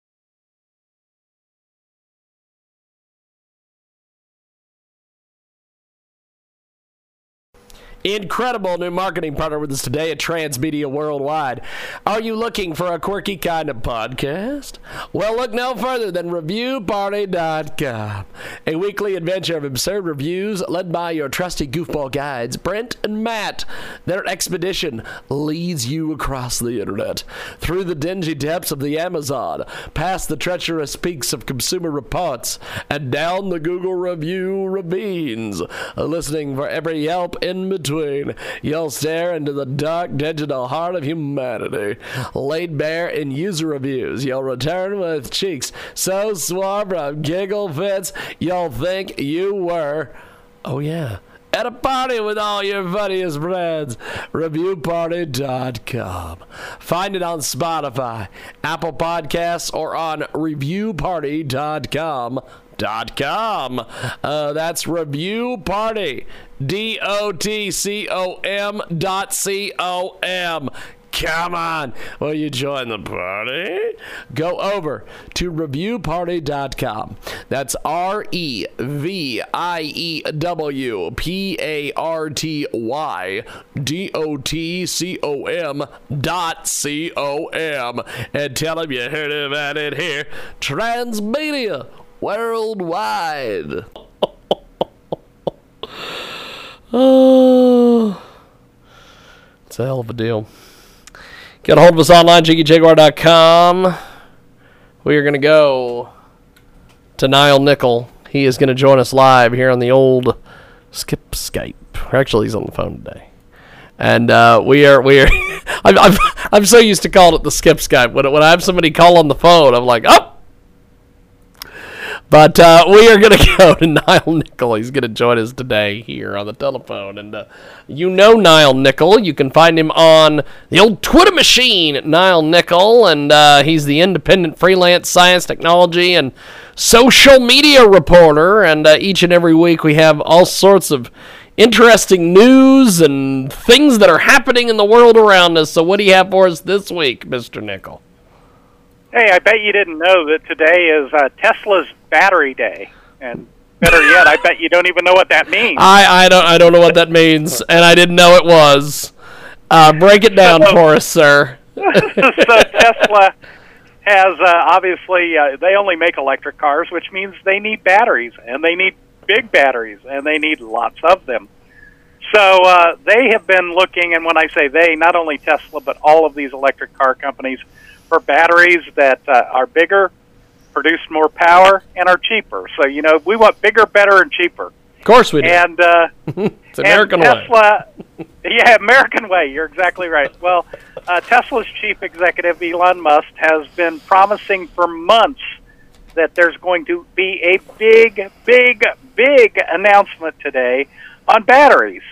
Incredible new marketing partner with us today at Transmedia Worldwide. Are you looking for a quirky kind of podcast? Well, look no further than ReviewParty.com, a weekly adventure of absurd reviews led by your trusty goofball guides, Brent and Matt. Their expedition leads you across the internet, through the dingy depths of the Amazon, past the treacherous peaks of Consumer Reports, and down the Google review ravines, listening for every Yelp in between. You'll stare into the dark digital heart of humanity, laid bare in user reviews. You'll return with cheeks so sore from giggle fits, you'll think you were. Oh, yeah at a party with all your funniest friends. ReviewParty.com. Find it on Spotify, Apple Podcasts, or on ReviewParty.com. Dot com. Uh, that's Review Party. D O T C O M dot C O M. Come on. Will you join the party? Go over to reviewparty.com. That's R E V I E W P A R T Y D O T C O M dot C O M. And tell them you heard about it here. Transmedia Worldwide. oh, it's a hell of a deal. Get a hold of us online, JiggyJaguar.com. We are going to go to Nile Nickel. He is going to join us live here on the old Skip Skype. Actually, he's on the phone today. And uh, we are, we are, I'm, I'm, I'm so used to calling it the Skip Skype. When, when I have somebody call on the phone, I'm like, oh, but uh, we are going to go to Nile Nickel. He's going to join us today here on the telephone. And uh, you know Nile Nickel. You can find him on the old Twitter machine, Nile Nickel. And uh, he's the independent freelance science, technology, and social media reporter. And uh, each and every week we have all sorts of interesting news and things that are happening in the world around us. So, what do you have for us this week, Mr. Nickel? Hey, I bet you didn't know that today is uh, Tesla's battery day, and better yet, I bet you don't even know what that means. I, I don't I don't know what that means, and I didn't know it was. Uh, break it down so, for us, sir. so Tesla has uh, obviously uh, they only make electric cars, which means they need batteries, and they need big batteries, and they need lots of them. So uh, they have been looking, and when I say they, not only Tesla, but all of these electric car companies for batteries that uh, are bigger, produce more power, and are cheaper. So you know we want bigger, better, and cheaper. Of course we do. And uh, it's American and Tesla, way. yeah, American way. You're exactly right. Well, uh, Tesla's chief executive Elon Musk has been promising for months that there's going to be a big, big, big announcement today on batteries.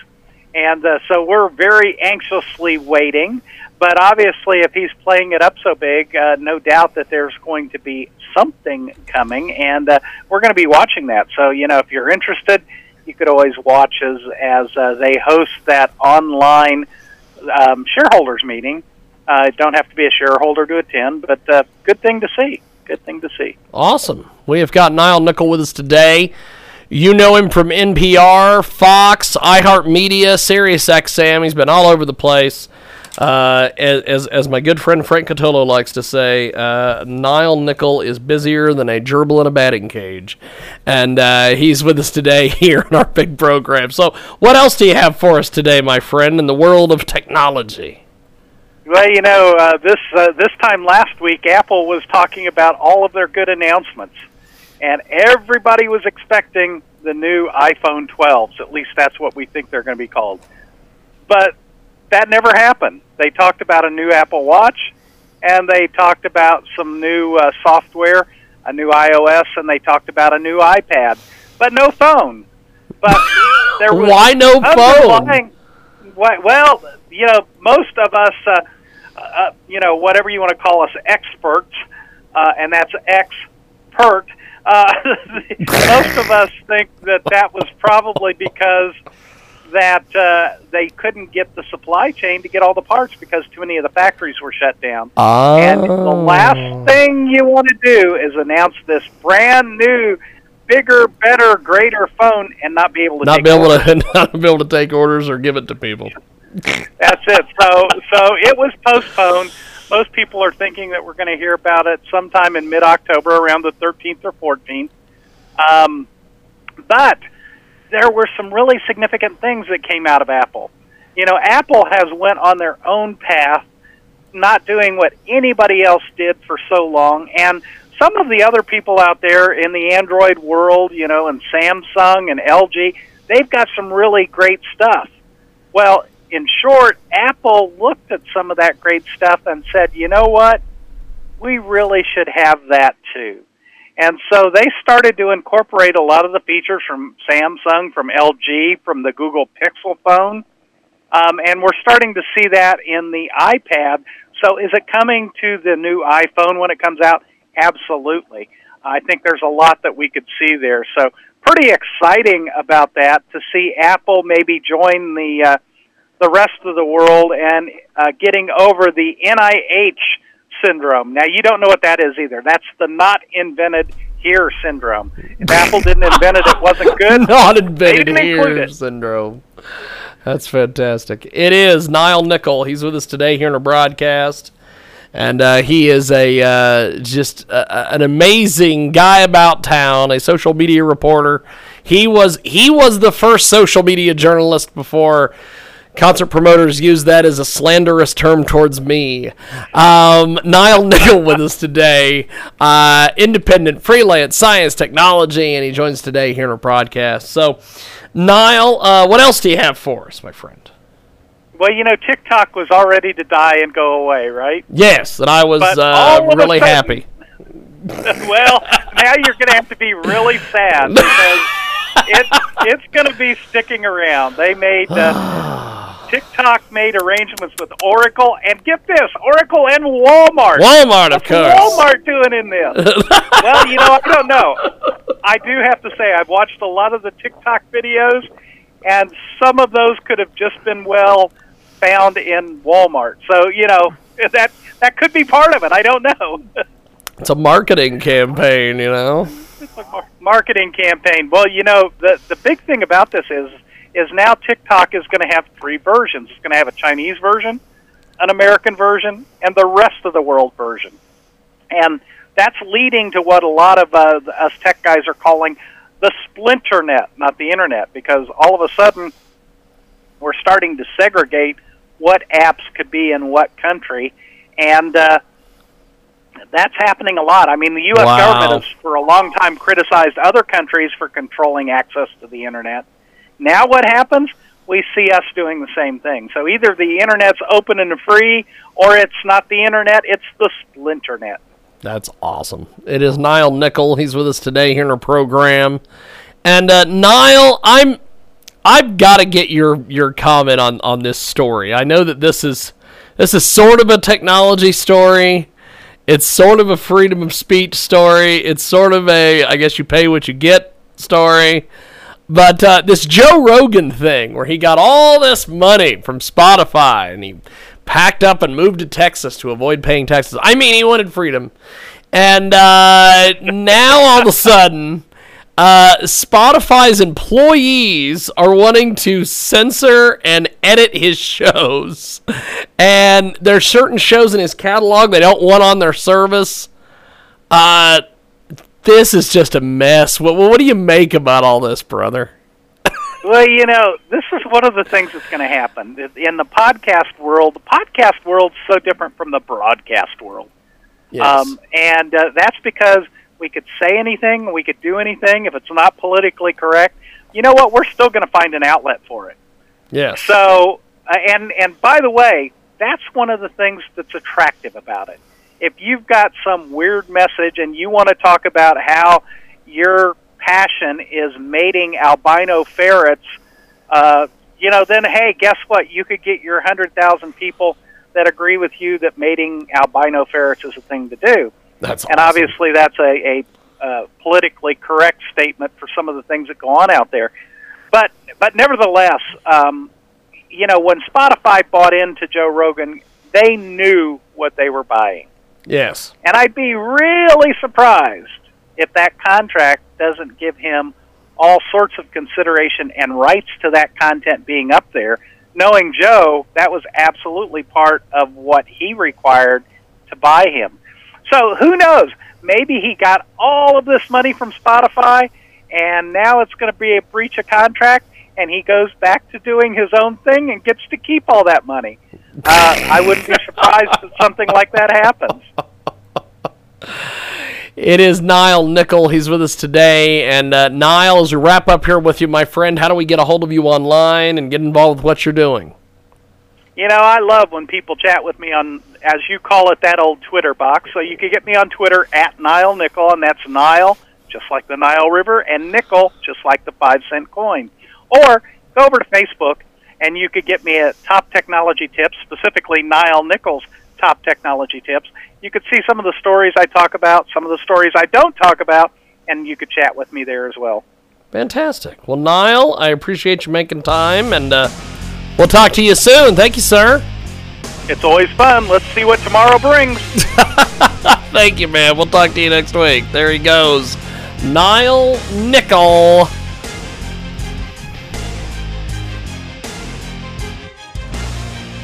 And uh, so we're very anxiously waiting. But obviously, if he's playing it up so big, uh, no doubt that there's going to be something coming, and uh, we're going to be watching that. So, you know, if you're interested, you could always watch as as uh, they host that online um, shareholders meeting. Uh, don't have to be a shareholder to attend, but uh, good thing to see. Good thing to see. Awesome. We have got Nile Nickel with us today. You know him from NPR, Fox, iHeartMedia, SiriusXM. He's been all over the place. Uh, as, as my good friend Frank Catolo likes to say, uh, Nile Nickel is busier than a gerbil in a batting cage, and uh, he's with us today here in our big program. So, what else do you have for us today, my friend, in the world of technology? Well, you know, uh, this uh, this time last week, Apple was talking about all of their good announcements, and everybody was expecting the new iPhone 12s. At least that's what we think they're going to be called. But that never happened. They talked about a new Apple Watch, and they talked about some new uh, software, a new iOS, and they talked about a new iPad, but no phone. But there was why no phone? Why, well, you know, most of us, uh, uh, you know, whatever you want to call us, experts, uh, and that's expert. Uh, most of us think that that was probably because that uh, they couldn't get the supply chain to get all the parts because too many of the factories were shut down. Oh. And the last thing you want to do is announce this brand new bigger, better, greater phone and not be able to not take be able orders. to not be able to take orders or give it to people. That's it. So so it was postponed. Most people are thinking that we're going to hear about it sometime in mid-October, around the 13th or 14th. Um, but there were some really significant things that came out of Apple. You know, Apple has went on their own path, not doing what anybody else did for so long, and some of the other people out there in the Android world, you know, and Samsung and LG, they've got some really great stuff. Well, in short, Apple looked at some of that great stuff and said, you know what? We really should have that too. And so they started to incorporate a lot of the features from Samsung, from LG, from the Google Pixel phone. Um, and we're starting to see that in the iPad. So is it coming to the new iPhone when it comes out? Absolutely. I think there's a lot that we could see there. So pretty exciting about that to see Apple maybe join the uh, the rest of the world and uh, getting over the NIH syndrome. Now you don't know what that is either. That's the not invented here syndrome. If Apple didn't invent it, it wasn't good. Not invented here syndrome. That's fantastic. It is Nile Nickel. He's with us today here in a broadcast, and uh, he is a uh, just a, an amazing guy about town, a social media reporter. He was he was the first social media journalist before concert promoters use that as a slanderous term towards me. Um, Nile Nickel with us today, uh, independent, freelance, science, technology, and he joins today here in our broadcast. So, Nile, uh, what else do you have for us, my friend? Well, you know, TikTok was all ready to die and go away, right? Yes, and I was uh, all of a really sudden- happy. well, now you're going to have to be really sad because it, it's going to be sticking around. They made uh, TikTok made arrangements with Oracle, and get this, Oracle and Walmart. Walmart, of course. Walmart doing in this? well, you know, I don't know. I do have to say, I've watched a lot of the TikTok videos, and some of those could have just been well found in Walmart. So, you know, that that could be part of it. I don't know. It's a marketing campaign, you know. marketing campaign. Well, you know, the the big thing about this is is now TikTok is going to have three versions. It's going to have a Chinese version, an American version, and the rest of the world version. And that's leading to what a lot of uh, us tech guys are calling the splinter net, not the internet, because all of a sudden we're starting to segregate what apps could be in what country, and uh, that's happening a lot. I mean, the U.S. Wow. government has for a long time criticized other countries for controlling access to the internet. Now, what happens? We see us doing the same thing. So either the internet's open and free, or it's not the internet; it's the splinternet. That's awesome. It is Nile Nickel. He's with us today here in our program. And uh, Nile, I'm I've got to get your your comment on on this story. I know that this is this is sort of a technology story. It's sort of a freedom of speech story. It's sort of a I guess you pay what you get story. But uh, this Joe Rogan thing, where he got all this money from Spotify and he packed up and moved to Texas to avoid paying taxes. I mean, he wanted freedom. And uh, now all of a sudden, uh, Spotify's employees are wanting to censor and edit his shows. And there's certain shows in his catalog they don't want on their service. Uh, this is just a mess. What, what do you make about all this, brother? Well, you know, this is one of the things that's going to happen in the podcast world. The podcast world's so different from the broadcast world. Yes. Um, and uh, that's because we could say anything, we could do anything. If it's not politically correct, you know what? We're still going to find an outlet for it. yes. So, uh, and and by the way, that's one of the things that's attractive about it. If you've got some weird message and you want to talk about how your passion is mating albino ferrets, uh, you know, then hey, guess what? You could get your hundred thousand people that agree with you that mating albino ferrets is a thing to do. That's and awesome. obviously that's a, a uh, politically correct statement for some of the things that go on out there. But but nevertheless, um, you know, when Spotify bought into Joe Rogan, they knew what they were buying, Yes. and I'd be really surprised if that contract doesn't give him all sorts of consideration and rights to that content being up there. Knowing Joe, that was absolutely part of what he required to buy him. So who knows? Maybe he got all of this money from Spotify, and now it's going to be a breach of contract, and he goes back to doing his own thing and gets to keep all that money. Uh, I wouldn't be surprised if something like that happens. It is Nile Nickel. He's with us today. And uh, Nile, as we wrap up here with you, my friend, how do we get a hold of you online and get involved with what you're doing? You know, I love when people chat with me on, as you call it, that old Twitter box. So you can get me on Twitter at Nile Nickel, and that's Nile, just like the Nile River, and Nickel, just like the five cent coin. Or go over to Facebook, and you could get me at Top Technology Tips, specifically Nile Nichols Top Technology Tips. You could see some of the stories I talk about, some of the stories I don't talk about, and you could chat with me there as well. Fantastic. Well, Nile, I appreciate you making time, and uh, we'll talk to you soon. Thank you, sir. It's always fun. Let's see what tomorrow brings. Thank you, man. We'll talk to you next week. There he goes. Nile Nickel.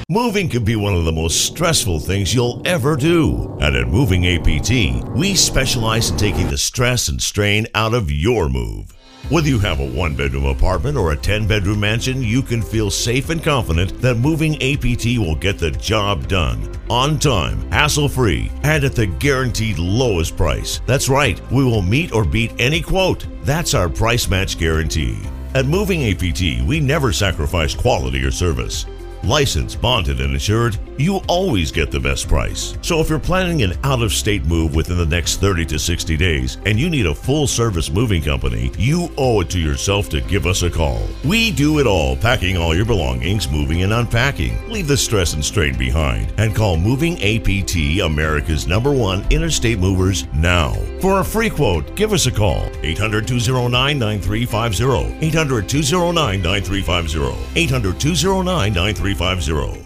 Moving can be one of the most stressful things you'll ever do. And at Moving APT, we specialize in taking the stress and strain out of your move. Whether you have a one bedroom apartment or a 10 bedroom mansion, you can feel safe and confident that Moving APT will get the job done on time, hassle free, and at the guaranteed lowest price. That's right, we will meet or beat any quote. That's our price match guarantee. At Moving APT, we never sacrifice quality or service. Licensed, bonded, and insured, you always get the best price. So if you're planning an out of state move within the next 30 to 60 days and you need a full service moving company, you owe it to yourself to give us a call. We do it all, packing all your belongings, moving and unpacking. Leave the stress and strain behind and call Moving APT, America's number one interstate movers, now. For a free quote, give us a call 800 209 9350. 800 209 9350. 800 209 9350. 350.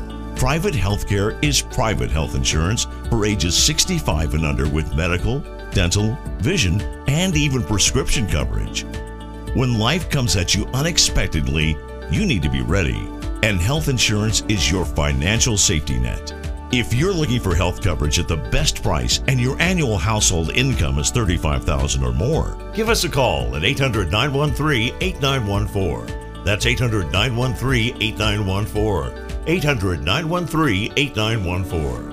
Private healthcare is private health insurance for ages 65 and under with medical, dental, vision, and even prescription coverage. When life comes at you unexpectedly, you need to be ready, and health insurance is your financial safety net. If you're looking for health coverage at the best price and your annual household income is 35,000 or more, give us a call at 800 913 8914. That's 800 913 8914. 800 913 8914.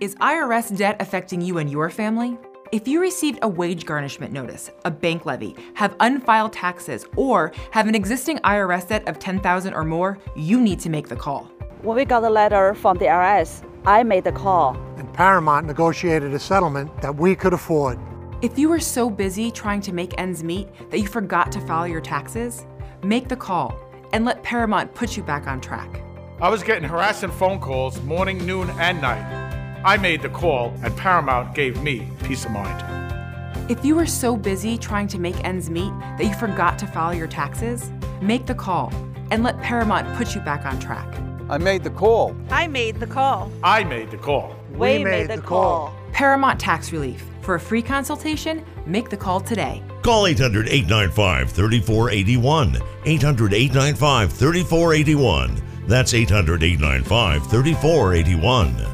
Is IRS debt affecting you and your family? If you received a wage garnishment notice, a bank levy, have unfiled taxes, or have an existing IRS debt of 10000 or more, you need to make the call. When we got the letter from the IRS, I made the call. And Paramount negotiated a settlement that we could afford. If you were so busy trying to make ends meet that you forgot to file your taxes, make the call and let Paramount put you back on track. I was getting harassing phone calls morning, noon, and night. I made the call, and Paramount gave me peace of mind. If you were so busy trying to make ends meet that you forgot to file your taxes, make the call and let Paramount put you back on track. I made the call. I made the call. I made the call. We, we made, made, the call. call. Paramount Tax Relief. For a free consultation, make the call today. Call 800 895 3481. 800 895 3481. That's 800 895 3481.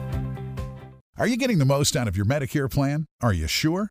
Are you getting the most out of your Medicare plan? Are you sure?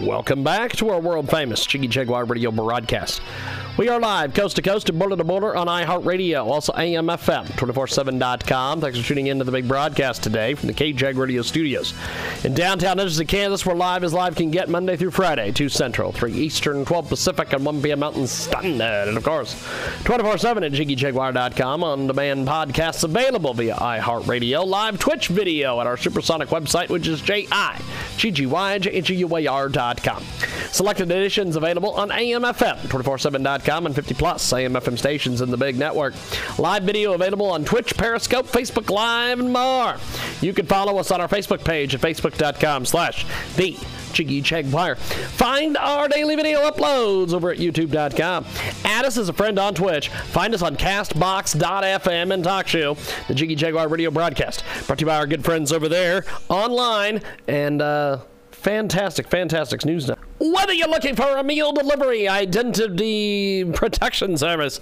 Welcome back to our world famous Jiggy Jaguar radio broadcast. We are live coast to coast and border to border on iHeartRadio, also AMFM, 247.com. Thanks for tuning in to the big broadcast today from the KJAG Radio Studios. In downtown Edgerton, Kansas, we're live as live can get Monday through Friday, 2 Central, 3 Eastern, 12 Pacific, and 1 p.m. Mountain Standard. And of course, 24 7 at JiggyJaguar.com. On demand podcasts available via iHeartRadio. Live Twitch video at our supersonic website, which is J I G G Y J G U A R.com. Selected editions available on AMFM, 247.com and 50 plus AMFM stations in the big network. Live video available on Twitch, Periscope, Facebook Live, and more. You can follow us on our Facebook page at facebook.com slash the Jiggy Jaguar. Find our daily video uploads over at youtube.com. Add us as a friend on Twitch. Find us on castbox.fm and TalkShoe, the Jiggy Jaguar radio broadcast. Brought to you by our good friends over there online. And, uh, fantastic, fantastic news now. Whether you're looking for a meal delivery, identity protection service,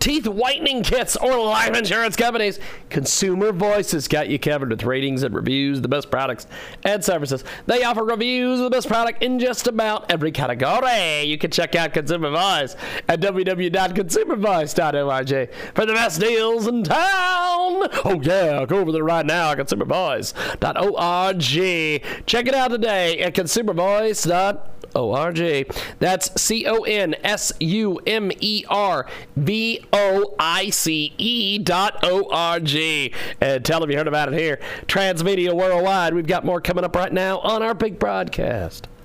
teeth whitening kits, or life insurance companies, Consumer Voices got you covered with ratings and reviews, the best products and services. They offer reviews of the best product in just about every category. You can check out Consumer Voice at www.consumervoice.org for the best deals in town. Oh, yeah, go over there right now, consumervoice.org. Check it out today at consumervoice.org. O R G. That's C O N S U M E R B O I C E dot O R G. And tell them you heard about it here. Transmedia Worldwide. We've got more coming up right now on our big broadcast.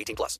18 plus.